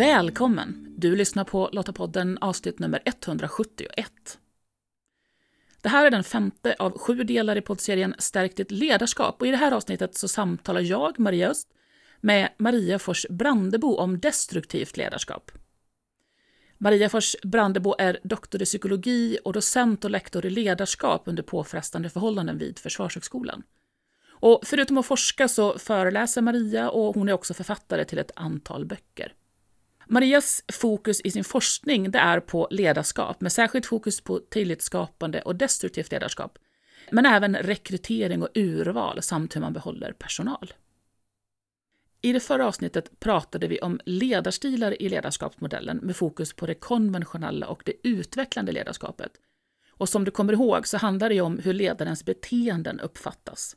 Välkommen! Du lyssnar på Lottapodden avsnitt nummer 171. Det här är den femte av sju delar i poddserien Stärk ditt ledarskap och i det här avsnittet så samtalar jag, Maria Öst, med Maria Fors Brandebo om destruktivt ledarskap. Maria Fors Brandebo är doktor i psykologi och docent och lektor i ledarskap under påfrestande förhållanden vid Försvarshögskolan. Och förutom att forska så föreläser Maria och hon är också författare till ett antal böcker. Marias fokus i sin forskning det är på ledarskap med särskilt fokus på tillitsskapande och destruktivt ledarskap. Men även rekrytering och urval samt hur man behåller personal. I det förra avsnittet pratade vi om ledarstilar i ledarskapsmodellen med fokus på det konventionella och det utvecklande ledarskapet. Och som du kommer ihåg så handlar det om hur ledarens beteenden uppfattas.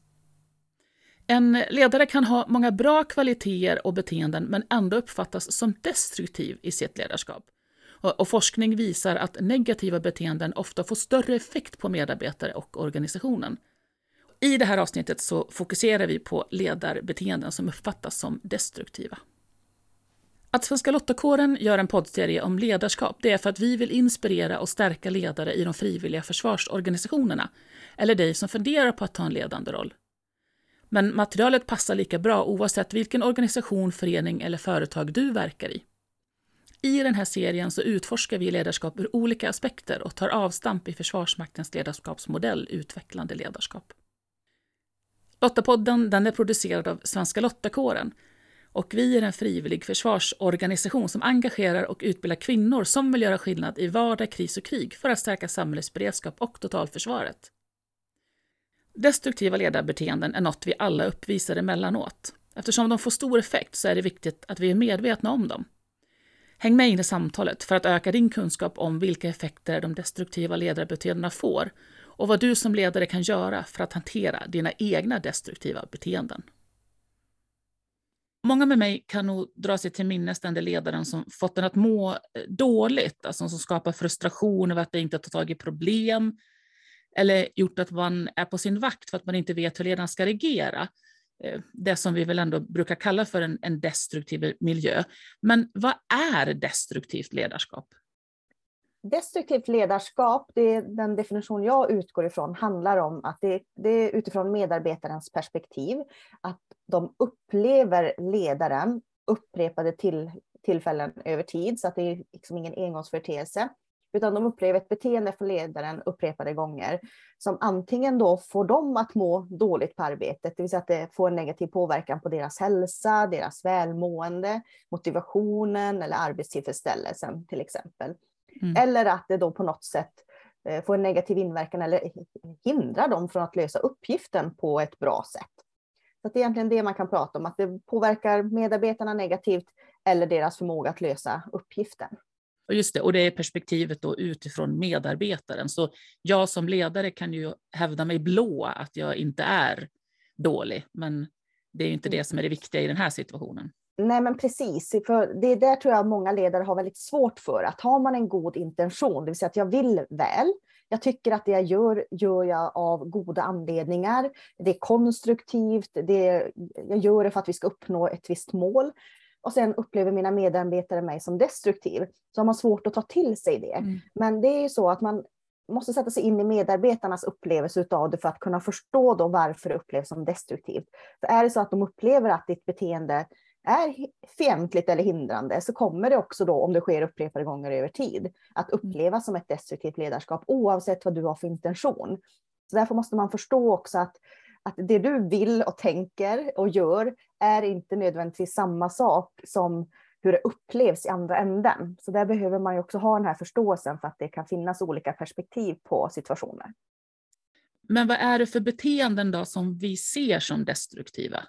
En ledare kan ha många bra kvaliteter och beteenden men ändå uppfattas som destruktiv i sitt ledarskap. Och forskning visar att negativa beteenden ofta får större effekt på medarbetare och organisationen. I det här avsnittet så fokuserar vi på ledarbeteenden som uppfattas som destruktiva. Att Svenska Lottakåren gör en poddserie om ledarskap det är för att vi vill inspirera och stärka ledare i de frivilliga försvarsorganisationerna eller dig som funderar på att ta en ledande roll. Men materialet passar lika bra oavsett vilken organisation, förening eller företag du verkar i. I den här serien så utforskar vi ledarskap ur olika aspekter och tar avstamp i Försvarsmaktens ledarskapsmodell Utvecklande ledarskap. Lottapodden den är producerad av Svenska Lottakåren och vi är en frivillig försvarsorganisation som engagerar och utbildar kvinnor som vill göra skillnad i vardag, kris och krig för att stärka samhällets beredskap och totalförsvaret. Destruktiva ledarbeteenden är något vi alla uppvisar emellanåt. Eftersom de får stor effekt så är det viktigt att vi är medvetna om dem. Häng med in i samtalet för att öka din kunskap om vilka effekter de destruktiva ledarbeteendena får och vad du som ledare kan göra för att hantera dina egna destruktiva beteenden. Många med mig kan nog dra sig till minnes den där ledaren som fått en att må dåligt, alltså som skapar frustration över att det inte tar tag i problem, eller gjort att man är på sin vakt för att man inte vet hur ledaren ska reagera. Eh, det som vi väl ändå brukar kalla för en, en destruktiv miljö. Men vad är destruktivt ledarskap? Destruktivt ledarskap, det är den definition jag utgår ifrån, handlar om att det, det är utifrån medarbetarens perspektiv. Att de upplever ledaren upprepade till, tillfällen över tid, så att det är liksom ingen engångsföreteelse utan de upplever ett beteende från ledaren upprepade gånger som antingen då får dem att må dåligt på arbetet, det vill säga att det får en negativ påverkan på deras hälsa, deras välmående, motivationen eller arbetstillfredsställelsen till exempel. Mm. Eller att det då på något sätt eh, får en negativ inverkan eller hindrar dem från att lösa uppgiften på ett bra sätt. Så det är egentligen det man kan prata om, att det påverkar medarbetarna negativt eller deras förmåga att lösa uppgiften. Just det, och det är perspektivet då utifrån medarbetaren. Så jag som ledare kan ju hävda mig blå att jag inte är dålig, men det är ju inte det som är det viktiga i den här situationen. Nej, men precis. För det där tror jag många ledare har väldigt svårt för. Att har man en god intention, det vill säga att jag vill väl, jag tycker att det jag gör, gör jag av goda anledningar. Det är konstruktivt, det, jag gör det för att vi ska uppnå ett visst mål och sen upplever mina medarbetare mig som destruktiv, så har man svårt att ta till sig det. Mm. Men det är ju så att man måste sätta sig in i medarbetarnas upplevelse av det för att kunna förstå då varför det upplevs som destruktivt. För är det så att de upplever att ditt beteende är fientligt eller hindrande så kommer det också då, om det sker upprepade gånger över tid, att mm. upplevas som ett destruktivt ledarskap oavsett vad du har för intention. Så därför måste man förstå också att att det du vill och tänker och gör är inte nödvändigtvis samma sak som hur det upplevs i andra änden. Så där behöver man ju också ha den här förståelsen för att det kan finnas olika perspektiv på situationer. Men vad är det för beteenden då som vi ser som destruktiva?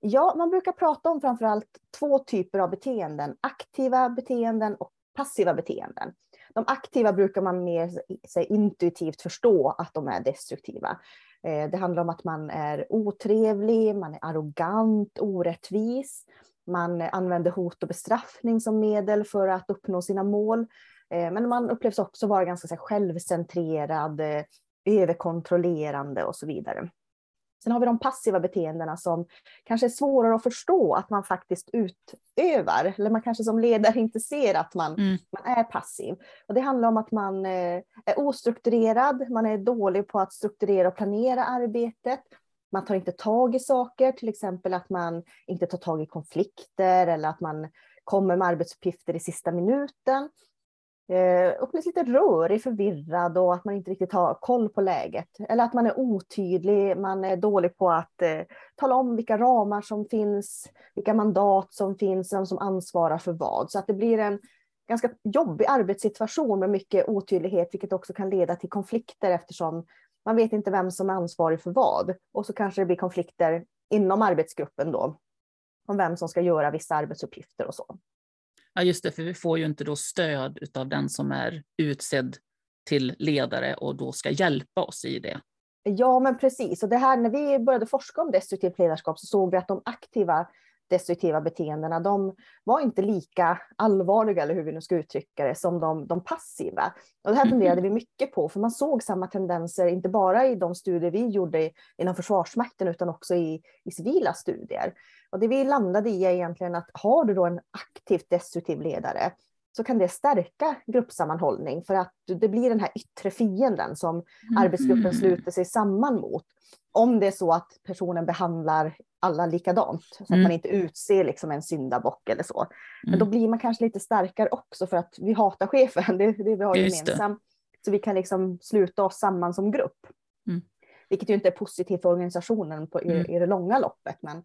Ja, man brukar prata om framförallt två typer av beteenden. Aktiva beteenden och passiva beteenden. De aktiva brukar man mer sig, intuitivt förstå att de är destruktiva. Eh, det handlar om att man är otrevlig, man är arrogant, orättvis. Man använder hot och bestraffning som medel för att uppnå sina mål. Eh, men man upplevs också vara ganska självcentrerad, eh, överkontrollerande och så vidare. Sen har vi de passiva beteendena som kanske är svårare att förstå att man faktiskt utövar. Eller man kanske som ledare inte ser att man, mm. man är passiv. Och det handlar om att man eh, är ostrukturerad, man är dålig på att strukturera och planera arbetet. Man tar inte tag i saker, till exempel att man inte tar tag i konflikter eller att man kommer med arbetsuppgifter i sista minuten Eh, och blir lite rörig, förvirrad och att man inte riktigt har koll på läget. Eller att man är otydlig, man är dålig på att eh, tala om vilka ramar som finns, vilka mandat som finns, vem som ansvarar för vad. Så att det blir en ganska jobbig arbetssituation med mycket otydlighet, vilket också kan leda till konflikter eftersom man vet inte vem som är ansvarig för vad. Och så kanske det blir konflikter inom arbetsgruppen då, om vem som ska göra vissa arbetsuppgifter och så. Ja, just det, för vi får ju inte då stöd av den som är utsedd till ledare och då ska hjälpa oss i det. Ja, men precis. Och det här, när vi började forska om destruktivt ledarskap så såg vi att de aktiva destruktiva beteendena, de var inte lika allvarliga, eller hur vi nu ska uttrycka det, som de, de passiva. Och det här funderade vi mycket på, för man såg samma tendenser, inte bara i de studier vi gjorde inom Försvarsmakten, utan också i, i civila studier. Och det vi landade i är egentligen att har du då en aktivt destruktiv ledare, så kan det stärka gruppsammanhållning för att det blir den här yttre fienden som mm. arbetsgruppen sluter sig samman mot. Om det är så att personen behandlar alla likadant, så att mm. man inte utser liksom en syndabock eller så. Men då mm. blir man kanske lite starkare också för att vi hatar chefen, det är det vi har gemensamt. Så vi kan liksom sluta oss samman som grupp. Mm. Vilket ju inte är positivt för organisationen på, i, mm. i det långa loppet. Men,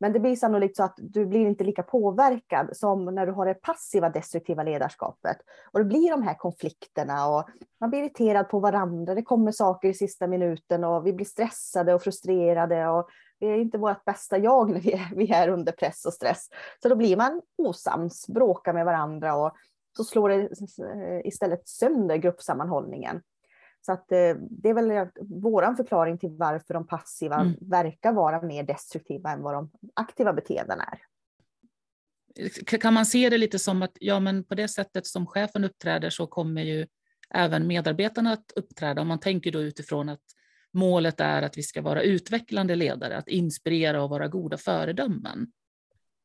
men det blir sannolikt så att du blir inte lika påverkad som när du har det passiva destruktiva ledarskapet. Och det blir de här konflikterna och man blir irriterad på varandra. Det kommer saker i sista minuten och vi blir stressade och frustrerade och vi är inte vårt bästa jag när vi är, vi är under press och stress. Så då blir man osams, bråkar med varandra och så slår det istället sönder gruppsammanhållningen. Så att eh, det är väl vår förklaring till varför de passiva mm. verkar vara mer destruktiva än vad de aktiva beteendena är. Kan man se det lite som att ja, men på det sättet som chefen uppträder så kommer ju även medarbetarna att uppträda. Om man tänker då utifrån att målet är att vi ska vara utvecklande ledare, att inspirera och vara goda föredömen.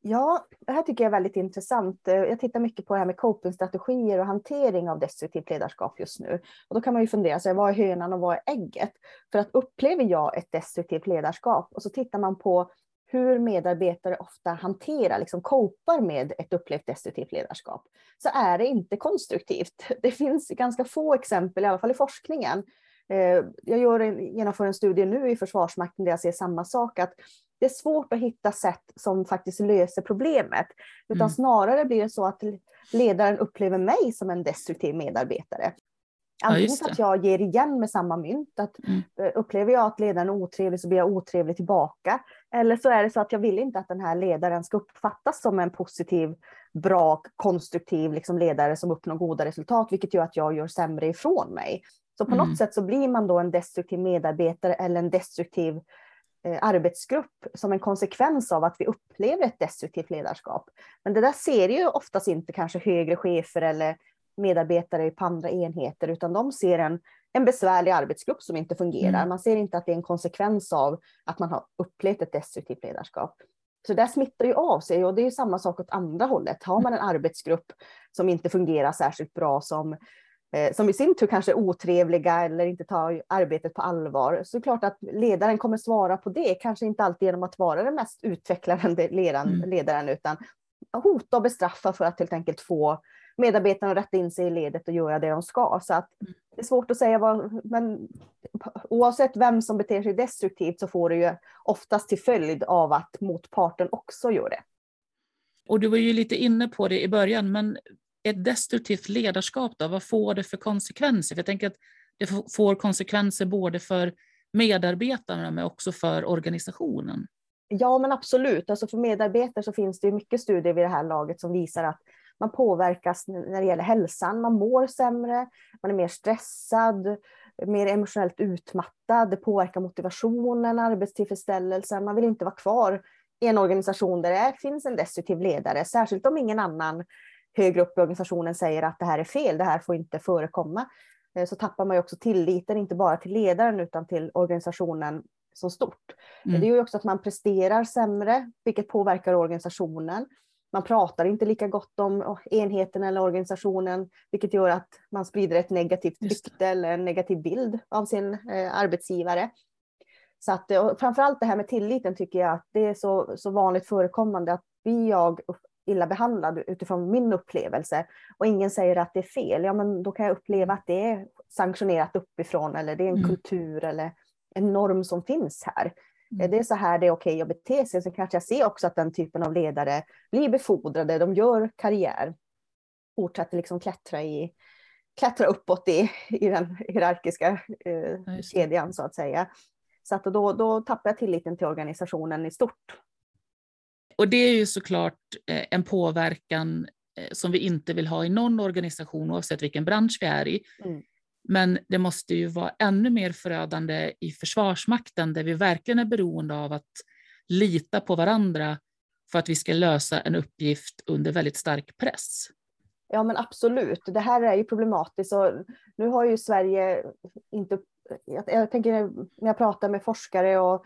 Ja, det här tycker jag är väldigt intressant. Eh, jag tittar mycket på det här med copingstrategier och hantering av destruktivt ledarskap just nu. Och då kan man ju fundera, så vad är hönan och vad är ägget? För att upplever jag ett destruktivt ledarskap och så tittar man på hur medarbetare ofta hanterar, liksom copar med ett upplevt destruktivt ledarskap, så är det inte konstruktivt. Det finns ganska få exempel, i alla fall i forskningen. Eh, jag gör en, genomför en studie nu i Försvarsmakten där jag ser samma sak, att det är svårt att hitta sätt som faktiskt löser problemet. Utan mm. snarare blir det så att ledaren upplever mig som en destruktiv medarbetare. Antingen ja, att jag ger igen med samma mynt, att mm. Eh, upplever jag att ledaren är otrevlig så blir jag otrevlig tillbaka. Eller så är det så att jag vill inte att den här ledaren ska uppfattas som en positiv, bra, konstruktiv liksom ledare som uppnår goda resultat, vilket gör att jag gör sämre ifrån mig. Så på mm. något sätt så blir man då en destruktiv medarbetare eller en destruktiv Eh, arbetsgrupp som en konsekvens av att vi upplever ett destruktivt ledarskap. Men det där ser ju oftast inte kanske högre chefer eller medarbetare på andra enheter, utan de ser en, en besvärlig arbetsgrupp som inte fungerar. Mm. Man ser inte att det är en konsekvens av att man har upplevt ett destruktivt ledarskap. Så det smittar ju av sig och det är ju samma sak åt andra hållet. Har man en arbetsgrupp som inte fungerar särskilt bra, som som i sin tur kanske är otrevliga eller inte tar arbetet på allvar, så är det klart att ledaren kommer svara på det, kanske inte alltid genom att vara den mest utvecklande ledaren, mm. ledaren utan hota och bestraffa för att helt enkelt få medarbetarna att rätta in sig i ledet och göra det de ska. Så att mm. det är svårt att säga vad, men oavsett vem som beter sig destruktivt så får det ju oftast till följd av att motparten också gör det. Och du var ju lite inne på det i början, men ett destruktivt ledarskap, då, vad får det för konsekvenser? För jag tänker att det får konsekvenser både för medarbetarna men också för organisationen. Ja, men absolut. Alltså för medarbetare så finns det mycket studier vid det här laget som visar att man påverkas när det gäller hälsan. Man mår sämre, man är mer stressad, mer emotionellt utmattad. Det påverkar motivationen, arbetstillfredsställelsen. Man vill inte vara kvar i en organisation där det finns en destruktiv ledare, särskilt om ingen annan högre upp i organisationen säger att det här är fel, det här får inte förekomma, eh, så tappar man ju också tilliten, inte bara till ledaren utan till organisationen så stort. Mm. Det gör också att man presterar sämre, vilket påverkar organisationen. Man pratar inte lika gott om enheten eller organisationen, vilket gör att man sprider ett negativt rykte eller en negativ bild av sin eh, arbetsgivare. Så att, och framförallt det här med tilliten tycker jag att det är så, så vanligt förekommande att blir jag illa behandlad utifrån min upplevelse och ingen säger att det är fel, ja men då kan jag uppleva att det är sanktionerat uppifrån eller det är en mm. kultur eller en norm som finns här. Mm. Det är så här det är okej att bete sig. Sen kanske jag ser också att den typen av ledare blir befordrade, de gör karriär, fortsätter liksom klättra, i, klättra uppåt i, i den hierarkiska eh, kedjan så att säga. Så att då, då tappar jag tilliten till organisationen i stort. Och det är ju såklart eh, en påverkan eh, som vi inte vill ha i någon organisation oavsett vilken bransch vi är i. Mm. Men det måste ju vara ännu mer förödande i Försvarsmakten där vi verkligen är beroende av att lita på varandra för att vi ska lösa en uppgift under väldigt stark press. Ja men absolut, det här är ju problematiskt och nu har ju Sverige inte, jag tänker när jag pratar med forskare och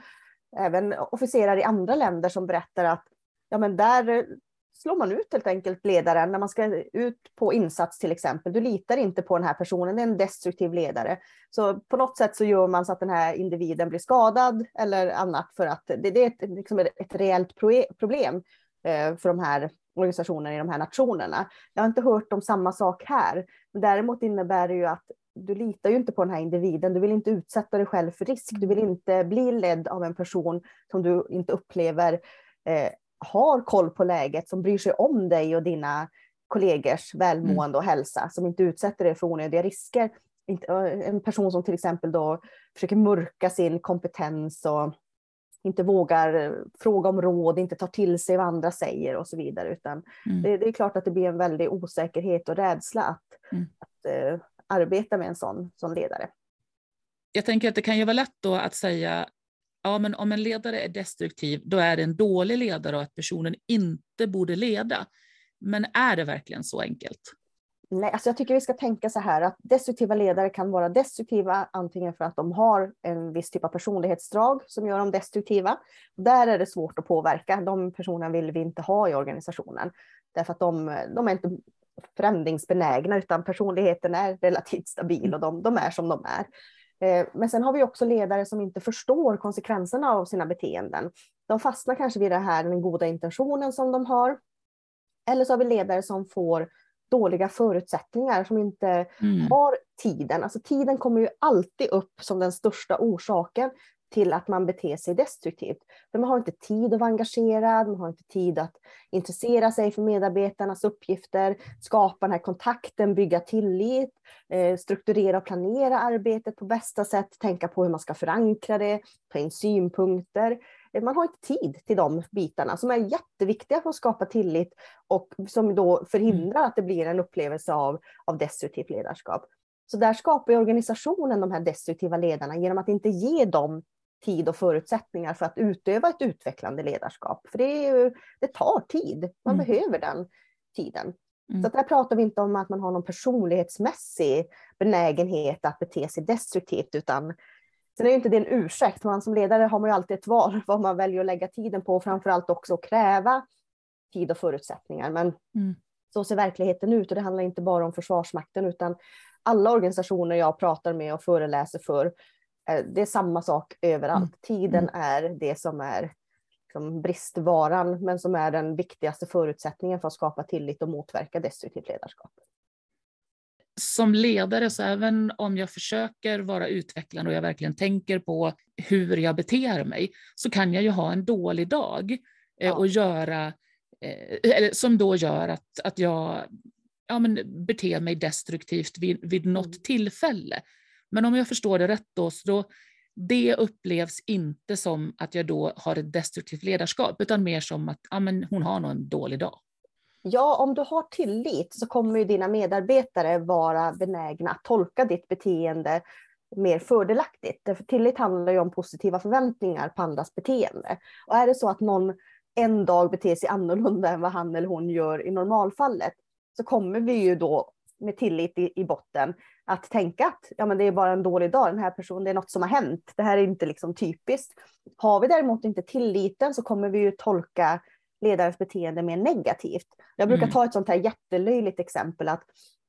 även officerare i andra länder som berättar att ja men där eh, slår man ut helt enkelt ledaren när man ska ut på insats till exempel. Du litar inte på den här personen, det är en destruktiv ledare. Så på något sätt så gör man så att den här individen blir skadad eller annat för att det, det är ett, liksom ett reellt problem eh, för de här organisationerna i de här nationerna. Jag har inte hört om samma sak här. Däremot innebär det ju att du litar ju inte på den här individen. Du vill inte utsätta dig själv för risk. Du vill inte bli ledd av en person som du inte upplever eh, har koll på läget, som bryr sig om dig och dina kollegors välmående och hälsa, som inte utsätter dig för onödiga risker. En person som till exempel då försöker mörka sin kompetens och inte vågar fråga om råd, inte tar till sig vad andra säger och så vidare. Utan mm. det, det, är klart att det blir en väldig osäkerhet och rädsla att, mm. att uh, arbeta med en sån, sån ledare. Jag tänker att det kan ju vara lätt då att säga ja, men om en ledare är destruktiv, då är det en dålig ledare och att personen inte borde leda. Men är det verkligen så enkelt? Nej, alltså jag tycker vi ska tänka så här att destruktiva ledare kan vara destruktiva antingen för att de har en viss typ av personlighetsdrag som gör dem destruktiva. Där är det svårt att påverka. De personerna vill vi inte ha i organisationen därför att de, de är inte förändringsbenägna utan personligheten är relativt stabil och de, de är som de är. Eh, men sen har vi också ledare som inte förstår konsekvenserna av sina beteenden. De fastnar kanske vid det här, den goda intentionen som de har. Eller så har vi ledare som får dåliga förutsättningar, som inte mm. har tiden. Alltså tiden kommer ju alltid upp som den största orsaken till att man beter sig destruktivt. För man har inte tid att vara engagerad, man har inte tid att intressera sig för medarbetarnas uppgifter, skapa den här kontakten, bygga tillit, eh, strukturera och planera arbetet på bästa sätt, tänka på hur man ska förankra det, ta in synpunkter. Eh, man har inte tid till de bitarna som är jätteviktiga för att skapa tillit och som då förhindrar att det blir en upplevelse av, av destruktivt ledarskap. Så där skapar organisationen de här destruktiva ledarna genom att inte ge dem tid och förutsättningar för att utöva ett utvecklande ledarskap. För det, ju, det tar tid, man mm. behöver den tiden. Mm. Så där pratar vi inte om att man har någon personlighetsmässig benägenhet att bete sig destruktivt, utan sen är ju inte det en ursäkt. Man som ledare har man ju alltid ett val vad man väljer att lägga tiden på, och framförallt också att kräva tid och förutsättningar. Men mm. så ser verkligheten ut och det handlar inte bara om Försvarsmakten, utan alla organisationer jag pratar med och föreläser för det är samma sak överallt. Mm. Tiden mm. är det som är liksom bristvaran, men som är den viktigaste förutsättningen för att skapa tillit och motverka destruktivt ledarskap. Som ledare, så även om jag försöker vara utvecklande och jag verkligen tänker på hur jag beter mig, så kan jag ju ha en dålig dag eh, ja. och göra, eh, eller som då gör att, att jag ja, men beter mig destruktivt vid, vid något mm. tillfälle. Men om jag förstår det rätt då, så då, det upplevs inte som att jag då har ett destruktivt ledarskap, utan mer som att ja, men hon har nog en dålig dag. Ja, om du har tillit så kommer ju dina medarbetare vara benägna att tolka ditt beteende mer fördelaktigt. Därför tillit handlar ju om positiva förväntningar på andras beteende. Och är det så att någon en dag beter sig annorlunda än vad han eller hon gör i normalfallet, så kommer vi ju då med tillit i, i botten. Att tänka att ja, men det är bara en dålig dag, den här personen, det är något som har hänt. Det här är inte liksom typiskt. Har vi däremot inte tilliten så kommer vi ju tolka ledarens beteende mer negativt. Jag brukar mm. ta ett sånt här jättelöjligt exempel att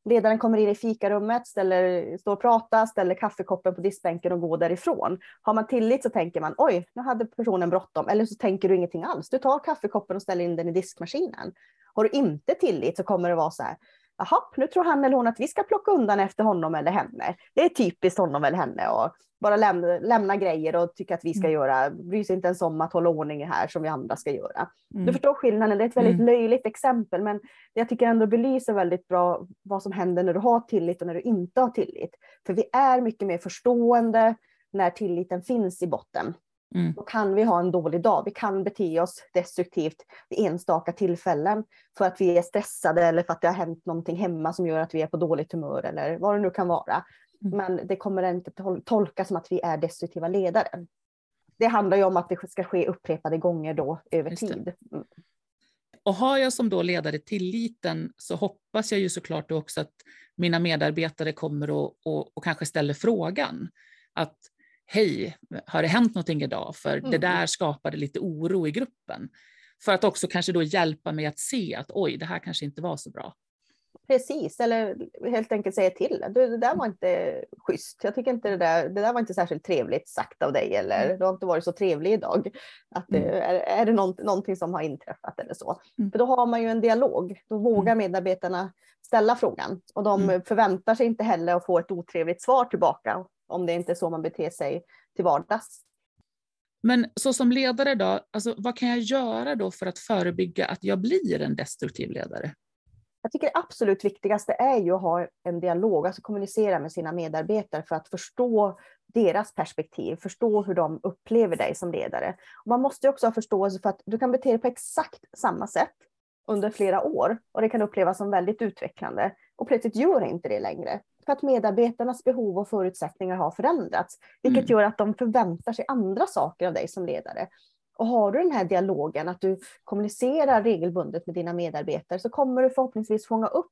ledaren kommer in i fikarummet, ställer, står och pratar, ställer kaffekoppen på diskbänken och går därifrån. Har man tillit så tänker man oj, nu hade personen bråttom. Eller så tänker du ingenting alls. Du tar kaffekoppen och ställer in den i diskmaskinen. Har du inte tillit så kommer det vara så här, jaha, nu tror han eller hon att vi ska plocka undan efter honom eller henne. Det är typiskt honom eller henne och bara lämna, lämna grejer och tycka att vi ska mm. göra, bry sig inte ens om att hålla ordning här som vi andra ska göra. Mm. Du förstår skillnaden, det är ett väldigt mm. löjligt exempel, men jag tycker ändå belyser väldigt bra vad som händer när du har tillit och när du inte har tillit. För vi är mycket mer förstående när tilliten finns i botten. Mm. Då kan vi ha en dålig dag. Vi kan bete oss destruktivt vid enstaka tillfällen för att vi är stressade eller för att det har hänt någonting hemma som gör att vi är på dåligt humör eller vad det nu kan vara. Mm. Men det kommer inte tolkas som att vi är destruktiva ledare. Det handlar ju om att det ska ske upprepade gånger då över tid. Mm. Och har jag som då ledare tilliten så hoppas jag ju såklart också att mina medarbetare kommer och, och, och kanske ställer frågan. Att hej, har det hänt någonting idag? För mm. det där skapade lite oro i gruppen. För att också kanske då hjälpa mig att se att oj, det här kanske inte var så bra. Precis, eller helt enkelt säga till. Du, det där var inte schysst. Jag tycker inte det där, det där var inte särskilt trevligt sagt av dig eller mm. du har inte varit så trevlig idag. Att, mm. är, är det något, någonting som har inträffat eller så? Mm. För då har man ju en dialog. Då vågar mm. medarbetarna ställa frågan och de mm. förväntar sig inte heller att få ett otrevligt svar tillbaka om det inte är så man beter sig till vardags. Men så som ledare då, alltså, vad kan jag göra då för att förebygga att jag blir en destruktiv ledare? Jag tycker det absolut viktigaste är ju att ha en dialog, alltså kommunicera med sina medarbetare för att förstå deras perspektiv, förstå hur de upplever dig som ledare. Och man måste också ha förståelse för att du kan bete dig på exakt samma sätt under flera år och det kan upplevas som väldigt utvecklande och plötsligt gör det inte det längre för att medarbetarnas behov och förutsättningar har förändrats, vilket mm. gör att de förväntar sig andra saker av dig som ledare. Och har du den här dialogen, att du kommunicerar regelbundet med dina medarbetare, så kommer du förhoppningsvis fånga upp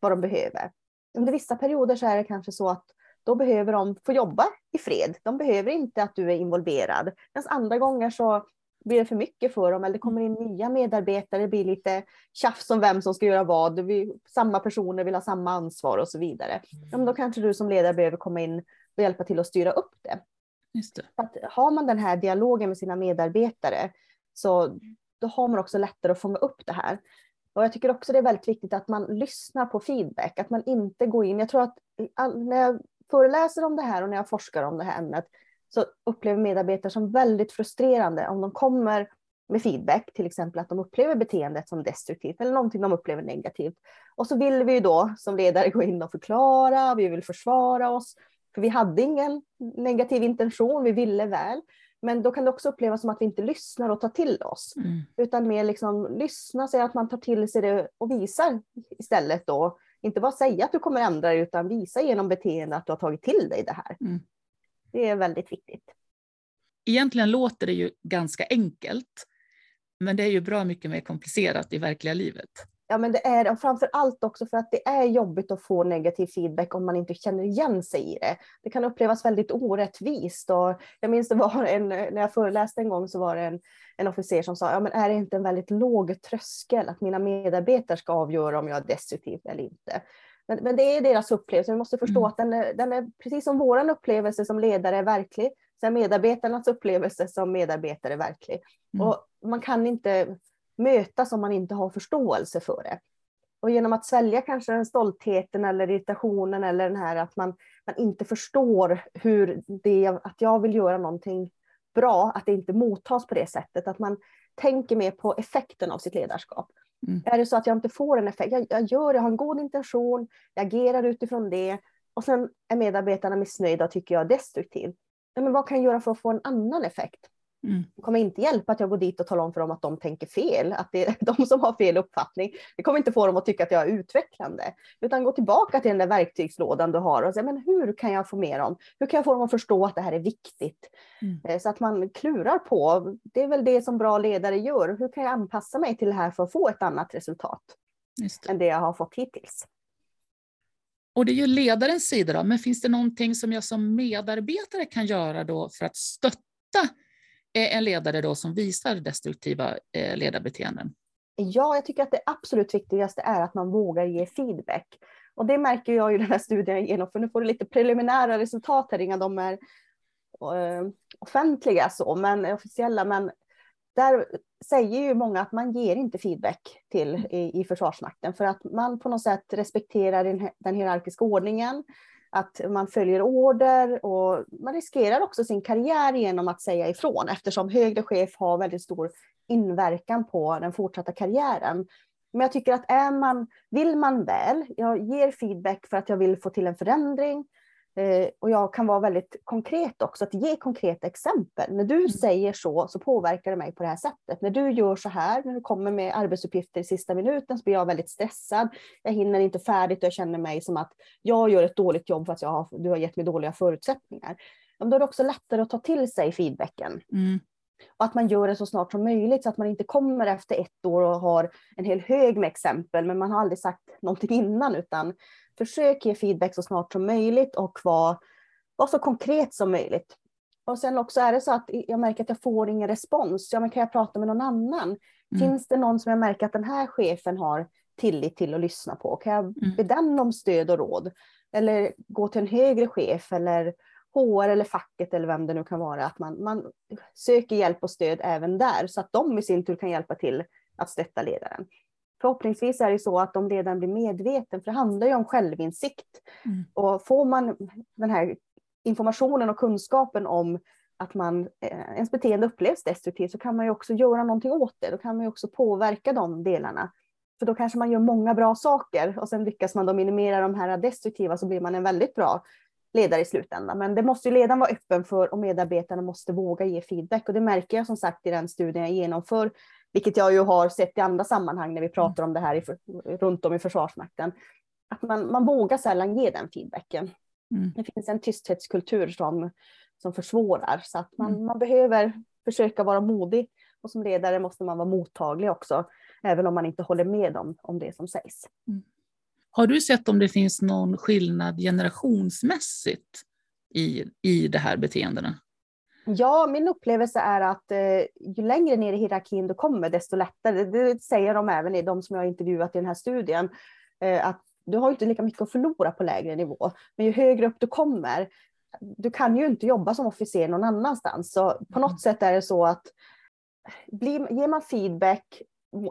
vad de behöver. Under vissa perioder så är det kanske så att då behöver de få jobba i fred. De behöver inte att du är involverad. Medan andra gånger så blir det för mycket för dem eller det kommer in nya medarbetare, det blir lite tjafs om vem som ska göra vad, vi, samma personer vill ha samma ansvar och så vidare. Ja, men då kanske du som ledare behöver komma in och hjälpa till att styra upp det. Just det. Att har man den här dialogen med sina medarbetare så då har man också lättare att fånga upp det här. Och jag tycker också det är väldigt viktigt att man lyssnar på feedback, att man inte går in. Jag tror att när jag föreläser om det här och när jag forskar om det här ämnet så upplever medarbetare som väldigt frustrerande om de kommer med feedback, till exempel att de upplever beteendet som destruktivt eller någonting de upplever negativt. Och så vill vi ju då som ledare gå in och förklara, vi vill försvara oss, för vi hade ingen negativ intention, vi ville väl. Men då kan det också upplevas som att vi inte lyssnar och tar till oss, mm. utan mer liksom lyssna, säga att man tar till sig det och visar istället då. Inte bara säga att du kommer ändra dig, utan visa genom beteende att du har tagit till dig det här. Mm. Det är väldigt viktigt. Egentligen låter det ju ganska enkelt, men det är ju bra mycket mer komplicerat i verkliga livet. Ja, men det är. Och framför allt också för att det är jobbigt att få negativ feedback om man inte känner igen sig i det. Det kan upplevas väldigt orättvist. Och jag minns det var en, när jag föreläste en gång så var det en, en officer som sa, ja men är det inte en väldigt låg tröskel att mina medarbetare ska avgöra om jag är destruktiv eller inte? Men, men det är deras upplevelse. Vi måste förstå mm. att den är, den är, precis som vår upplevelse som ledare är verklig, så är medarbetarnas upplevelse som medarbetare är verklig. Mm. Och man kan inte mötas om man inte har förståelse för det. Och genom att svälja kanske den stoltheten eller irritationen eller den här att man, man inte förstår hur det, att jag vill göra någonting bra, att det inte mottas på det sättet, att man tänker mer på effekten av sitt ledarskap. Mm. Är det så att jag inte får en effekt, jag, jag gör, jag har en god intention, jag agerar utifrån det och sen är medarbetarna missnöjda och tycker jag är destruktiv. Ja, men vad kan jag göra för att få en annan effekt? Mm. Det kommer inte hjälpa att jag går dit och talar om för dem att de tänker fel, att det är de som har fel uppfattning. Det kommer inte få dem att tycka att jag är utvecklande, utan gå tillbaka till den där verktygslådan du har och säga, men hur kan jag få med dem? Hur kan jag få dem att förstå att det här är viktigt? Mm. Eh, så att man klurar på, det är väl det som bra ledare gör. Hur kan jag anpassa mig till det här för att få ett annat resultat det. än det jag har fått hittills? Och det är ju ledarens sida, då, men finns det någonting som jag som medarbetare kan göra då för att stötta en ledare då som visar destruktiva eh, ledarbeteenden? Ja, jag tycker att det absolut viktigaste är att man vågar ge feedback. Och det märker jag i den här studien jag genomför. Nu får du lite preliminära resultat här, inga de är eh, offentliga så, men officiella. Men där säger ju många att man ger inte feedback till i, i Försvarsmakten för att man på något sätt respekterar den, den hierarkiska ordningen, att man följer order och man riskerar också sin karriär genom att säga ifrån eftersom högre chef har väldigt stor inverkan på den fortsatta karriären. Men jag tycker att är man, vill man väl, jag ger feedback för att jag vill få till en förändring, och jag kan vara väldigt konkret också, att ge konkreta exempel. När du mm. säger så, så påverkar det mig på det här sättet. När du gör så här, när du kommer med arbetsuppgifter i sista minuten, så blir jag väldigt stressad. Jag hinner inte färdigt och jag känner mig som att jag gör ett dåligt jobb för att jag har, du har gett mig dåliga förutsättningar. Då är det också lättare att ta till sig feedbacken. Mm. Och att man gör det så snart som möjligt så att man inte kommer efter ett år och har en hel hög med exempel, men man har aldrig sagt någonting innan, utan försök ge feedback så snart som möjligt och vara var så konkret som möjligt. Och sen också är det så att jag märker att jag får ingen respons. Ja, men kan jag prata med någon annan? Mm. Finns det någon som jag märker att den här chefen har tillit till att lyssna på? Kan jag mm. be den om stöd och råd? Eller gå till en högre chef eller HR eller facket eller vem det nu kan vara. Att man, man söker hjälp och stöd även där så att de i sin tur kan hjälpa till att stötta ledaren förhoppningsvis är det så att om ledaren blir medveten, för det handlar ju om självinsikt. Mm. Och får man den här informationen och kunskapen om att man, eh, ens beteende upplevs destruktivt så kan man ju också göra någonting åt det. Då kan man ju också påverka de delarna. För då kanske man gör många bra saker och sen lyckas man då minimera de här destruktiva så blir man en väldigt bra ledare i slutändan. Men det måste ju ledaren vara öppen för och medarbetarna måste våga ge feedback. Och det märker jag som sagt i den studien jag genomför vilket jag ju har sett i andra sammanhang när vi pratar om det här i, runt om i Försvarsmakten, att man, man vågar sällan ge den feedbacken. Mm. Det finns en tysthetskultur som, som försvårar, så att man, mm. man behöver försöka vara modig och som ledare måste man vara mottaglig också, även om man inte håller med om, om det som sägs. Mm. Har du sett om det finns någon skillnad generationsmässigt i, i de här beteendena? Ja, min upplevelse är att eh, ju längre ner i hierarkin du kommer, desto lättare. Det säger de även i de som jag har intervjuat i den här studien. Eh, att du har inte lika mycket att förlora på lägre nivå. Men ju högre upp du kommer, du kan ju inte jobba som officer någon annanstans. Så på något mm. sätt är det så att blir, ger man feedback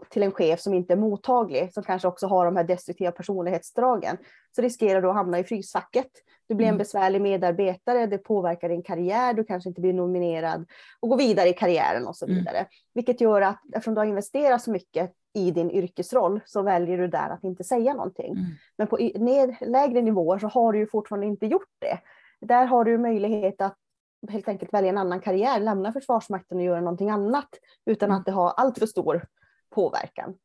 till en chef som inte är mottaglig, som kanske också har de här destruktiva personlighetsdragen, så riskerar du att hamna i frysfacket. Du blir en mm. besvärlig medarbetare, det påverkar din karriär, du kanske inte blir nominerad och går vidare i karriären och så mm. vidare. Mm. Vilket gör att eftersom du har investerat så mycket i din yrkesroll så väljer du där att inte säga någonting. Mm. Men på ned, lägre nivåer så har du ju fortfarande inte gjort det. Där har du möjlighet att helt enkelt välja en annan karriär, lämna Försvarsmakten och göra någonting annat utan mm. att det har allt för stor påverkan.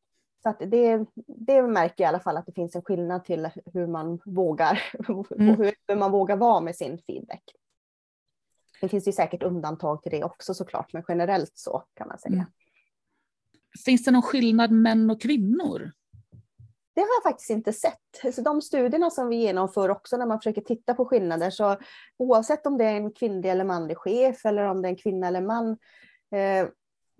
Så att det, det märker jag i alla fall att det finns en skillnad till hur man vågar, mm. hur man vågar vara med sin feedback. Det finns ju säkert undantag till det också såklart, men generellt så kan man säga. Mm. Finns det någon skillnad män och kvinnor? Det har jag faktiskt inte sett. Så de studierna som vi genomför också när man försöker titta på skillnader, så oavsett om det är en kvinnlig eller manlig chef eller om det är en kvinna eller man, eh,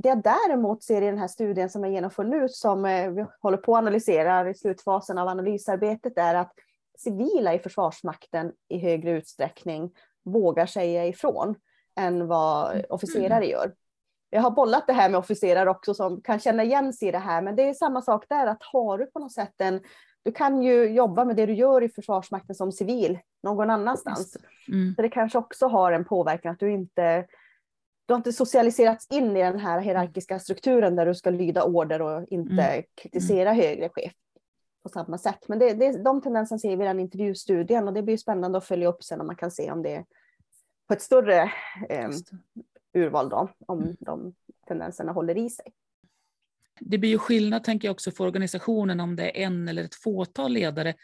det jag däremot ser i den här studien som jag genomför nu, som eh, vi håller på att analysera i slutfasen av analysarbetet, är att civila i Försvarsmakten i högre utsträckning vågar säga ifrån än vad mm. officerare gör. Jag har bollat det här med officerare också som kan känna igen sig i det här, men det är samma sak där, att har du på något sätt en du kan ju jobba med det du gör i Försvarsmakten som civil någon annanstans. Mm. Så det kanske också har en påverkan att du inte du har inte socialiserats in i den här hierarkiska strukturen där du ska lyda order och inte mm. kritisera högre chef på samma sätt. Men det, det, de tendenserna ser vi i den intervjustudien och det blir spännande att följa upp sen om man kan se om det är på ett större eh, urval då, om mm. de tendenserna håller i sig. Det blir ju skillnad tänker jag också för organisationen om det är en eller ett fåtal ledare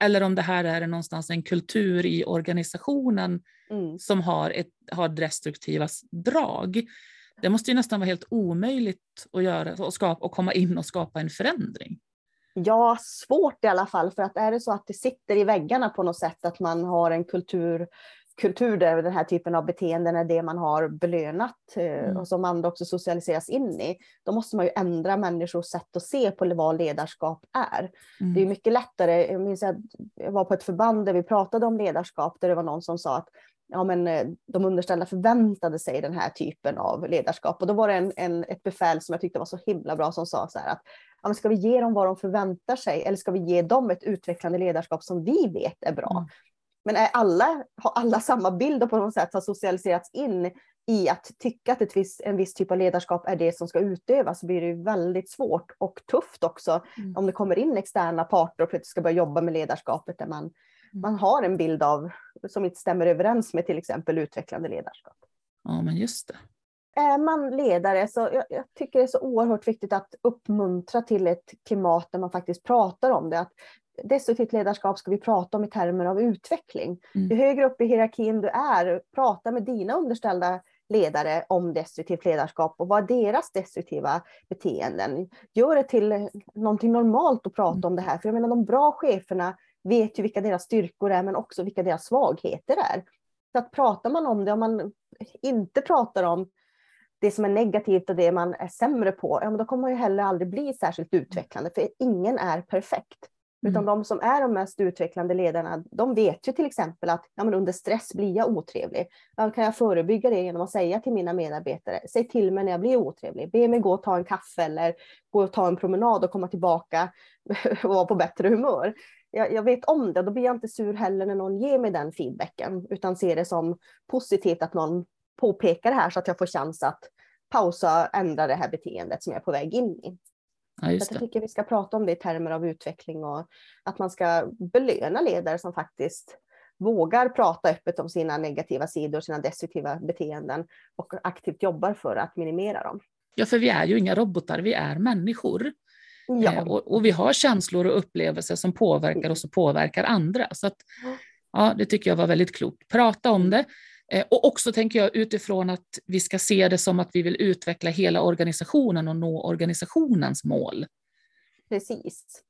eller om det här är någonstans en kultur i organisationen mm. som har, ett, har destruktiva drag. Det måste ju nästan vara helt omöjligt att göra och, skapa, och komma in och skapa en förändring. Ja, svårt i alla fall, för att är det så att det sitter i väggarna på något sätt, att man har en kultur kultur där den här typen av beteenden är det man har belönat eh, mm. och som andra också socialiseras in i, då måste man ju ändra människors sätt att se på vad ledarskap är. Mm. Det är mycket lättare, jag minns att jag var på ett förband där vi pratade om ledarskap, där det var någon som sa att ja, men, eh, de underställda förväntade sig den här typen av ledarskap. Och då var det en, en, ett befäl som jag tyckte var så himla bra som sa så här att ja, men ska vi ge dem vad de förväntar sig eller ska vi ge dem ett utvecklande ledarskap som vi vet är bra? Mm. Men är alla, har alla samma bild och på något sätt har socialiserats in i att tycka att ett viss, en viss typ av ledarskap är det som ska utövas så blir det väldigt svårt och tufft också mm. om det kommer in externa parter och plötsligt ska börja jobba med ledarskapet där man, mm. man har en bild av som inte stämmer överens med till exempel utvecklande ledarskap. Ja, men just det. Är man ledare så jag, jag tycker det är så oerhört viktigt att uppmuntra till ett klimat där man faktiskt pratar om det. Att destruktivt ledarskap ska vi prata om i termer av utveckling. Mm. Ju högre upp i hierarkin du är, prata med dina underställda ledare om destruktivt ledarskap och vad deras destruktiva beteenden. Gör det till någonting normalt att prata mm. om det här. För jag menar de bra cheferna vet ju vilka deras styrkor är men också vilka deras svagheter är. Så att pratar man om det, om man inte pratar om det som är negativt och det man är sämre på, ja, men då kommer man ju heller aldrig bli särskilt utvecklande, för ingen är perfekt. Utan mm. de som är de mest utvecklande ledarna, de vet ju till exempel att ja, men under stress blir jag otrevlig. Ja, kan jag förebygga det genom att säga till mina medarbetare, säg till mig när jag blir otrevlig. Be mig gå och ta en kaffe eller gå och ta en promenad och komma tillbaka och vara på bättre humör. Jag, jag, vet om det, då blir jag inte sur heller när någon ger mig den feedbacken, utan ser det som positivt att någon påpekar det här så att jag får chans att pausa ändra det här beteendet som jag är på väg in i. Ja, jag tycker vi ska prata om det i termer av utveckling och att man ska belöna ledare som faktiskt vågar prata öppet om sina negativa sidor, sina destruktiva beteenden och aktivt jobbar för att minimera dem. Ja, för vi är ju inga robotar, vi är människor. Ja. Eh, och, och, vi har känslor och upplevelser som påverkar oss och påverkar andra. Så att, ja, det tycker jag var väldigt klokt. Prata om det, Eh, och också tänker jag utifrån att vi ska se det som att vi vill utveckla hela organisationen och nå organisationens mål. Precis.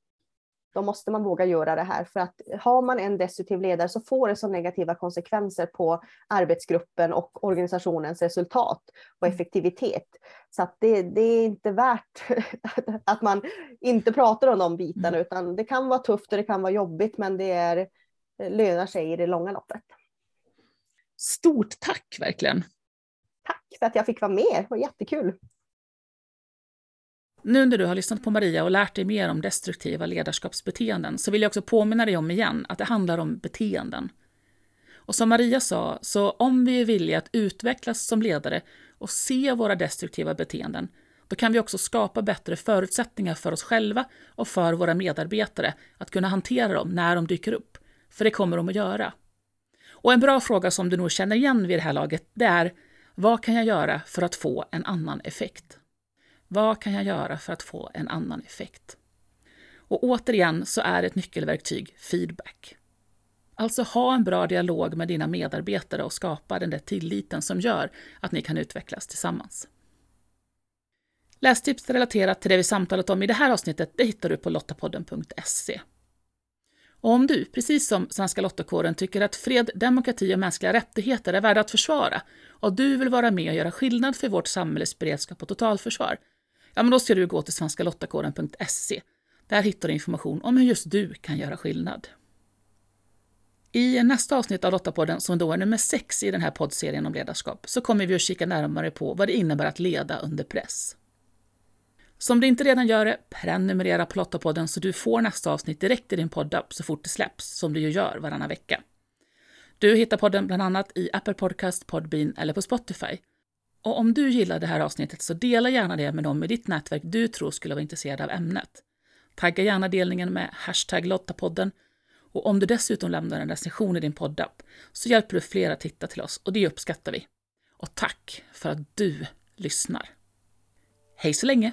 Då måste man våga göra det här för att har man en destruktiv ledare så får det så negativa konsekvenser på arbetsgruppen och organisationens resultat och mm. effektivitet. Så det, det är inte värt att man inte pratar om de bitarna mm. utan det kan vara tufft och det kan vara jobbigt men det är, lönar sig i det långa loppet. Stort tack verkligen! Tack för att jag fick vara med, det var jättekul! Nu när du har lyssnat på Maria och lärt dig mer om destruktiva ledarskapsbeteenden så vill jag också påminna dig om igen att det handlar om beteenden. Och som Maria sa, så om vi är villiga att utvecklas som ledare och se våra destruktiva beteenden, då kan vi också skapa bättre förutsättningar för oss själva och för våra medarbetare att kunna hantera dem när de dyker upp. För det kommer de att göra. Och en bra fråga som du nog känner igen vid det här laget, det är vad kan jag göra för att få en annan effekt? Vad kan jag göra för att få en annan effekt? Och återigen så är ett nyckelverktyg feedback. Alltså ha en bra dialog med dina medarbetare och skapa den där tilliten som gör att ni kan utvecklas tillsammans. Lästips relaterat till det vi samtalat om i det här avsnittet det hittar du på lottapodden.se. Och om du, precis som Svenska Lottakåren, tycker att fred, demokrati och mänskliga rättigheter är värda att försvara och du vill vara med och göra skillnad för vårt samhälles beredskap och totalförsvar, ja men då ska du gå till svenskalottakåren.se. Där hittar du information om hur just du kan göra skillnad. I nästa avsnitt av Lottapodden, som då är nummer sex i den här poddserien om ledarskap, så kommer vi att kika närmare på vad det innebär att leda under press. Så om du inte redan gör det, prenumerera på Lottapodden så du får nästa avsnitt direkt i din poddapp så fort det släpps, som du ju gör varannan vecka. Du hittar podden bland annat i Apple Podcast, Podbean eller på Spotify. Och om du gillar det här avsnittet så dela gärna det med dem i ditt nätverk du tror skulle vara intresserade av ämnet. Tagga gärna delningen med hashtag Lottapodden och om du dessutom lämnar en recension i din poddapp så hjälper du fler att titta till oss och det uppskattar vi. Och tack för att du lyssnar. Hej så länge!